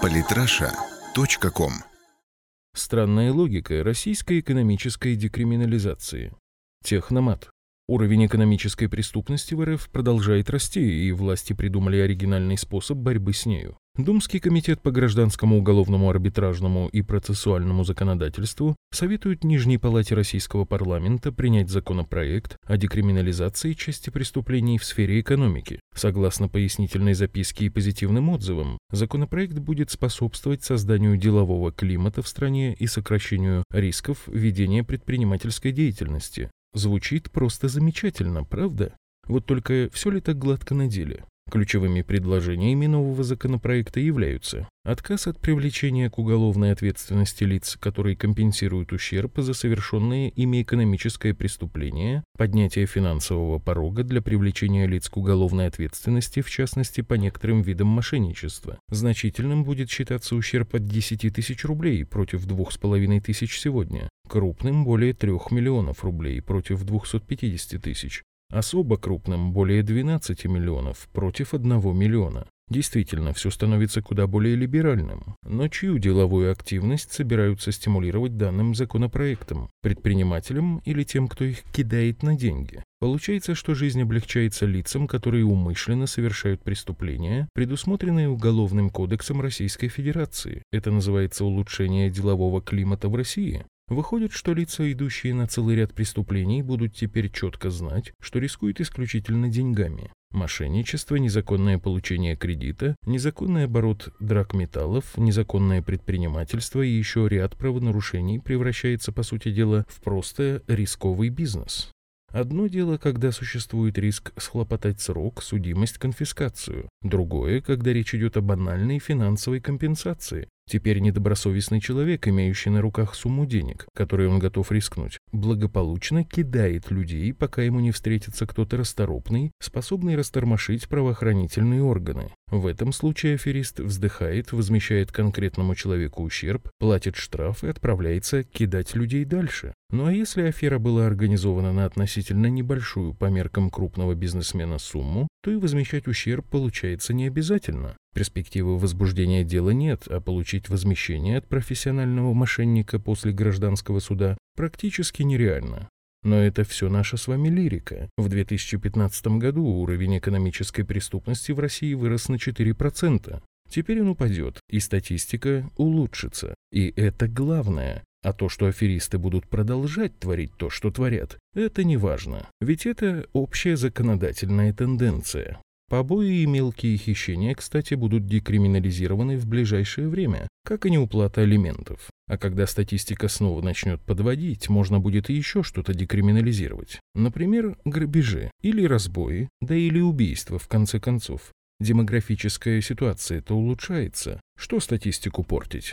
Политраша.ком Странная логика российской экономической декриминализации. Техномат. Уровень экономической преступности в РФ продолжает расти, и власти придумали оригинальный способ борьбы с нею. Думский комитет по гражданскому уголовному арбитражному и процессуальному законодательству советует Нижней палате российского парламента принять законопроект о декриминализации части преступлений в сфере экономики. Согласно пояснительной записке и позитивным отзывам, законопроект будет способствовать созданию делового климата в стране и сокращению рисков ведения предпринимательской деятельности. Звучит просто замечательно, правда? Вот только все ли так гладко на деле? Ключевыми предложениями нового законопроекта являются отказ от привлечения к уголовной ответственности лиц, которые компенсируют ущерб за совершенные ими экономическое преступление, поднятие финансового порога для привлечения лиц к уголовной ответственности, в частности по некоторым видам мошенничества. Значительным будет считаться ущерб от 10 тысяч рублей против 2,5 тысяч сегодня, крупным более 3 миллионов рублей против 250 тысяч, Особо крупным более 12 миллионов против 1 миллиона. Действительно, все становится куда более либеральным. Но чью деловую активность собираются стимулировать данным законопроектом? Предпринимателям или тем, кто их кидает на деньги? Получается, что жизнь облегчается лицам, которые умышленно совершают преступления, предусмотренные Уголовным кодексом Российской Федерации. Это называется улучшение делового климата в России. Выходит, что лица, идущие на целый ряд преступлений, будут теперь четко знать, что рискуют исключительно деньгами. Мошенничество, незаконное получение кредита, незаконный оборот драгметаллов, незаконное предпринимательство и еще ряд правонарушений превращается, по сути дела, в просто рисковый бизнес. Одно дело, когда существует риск схлопотать срок, судимость, конфискацию. Другое, когда речь идет о банальной финансовой компенсации. Теперь недобросовестный человек, имеющий на руках сумму денег, которой он готов рискнуть, благополучно кидает людей, пока ему не встретится кто-то расторопный, способный растормошить правоохранительные органы. В этом случае аферист вздыхает, возмещает конкретному человеку ущерб, платит штраф и отправляется кидать людей дальше. Ну а если афера была организована на относительно небольшую по меркам крупного бизнесмена сумму, то и возмещать ущерб получается не обязательно. Перспективы возбуждения дела нет, а получить возмещение от профессионального мошенника после гражданского суда практически нереально. Но это все наша с вами лирика. В 2015 году уровень экономической преступности в России вырос на 4%. Теперь он упадет, и статистика улучшится. И это главное. А то, что аферисты будут продолжать творить то, что творят, это не важно. Ведь это общая законодательная тенденция. Побои и мелкие хищения, кстати, будут декриминализированы в ближайшее время, как и неуплата алиментов. А когда статистика снова начнет подводить, можно будет еще что-то декриминализировать. Например, грабежи или разбои, да или убийства, в конце концов. Демографическая ситуация-то улучшается. Что статистику портить?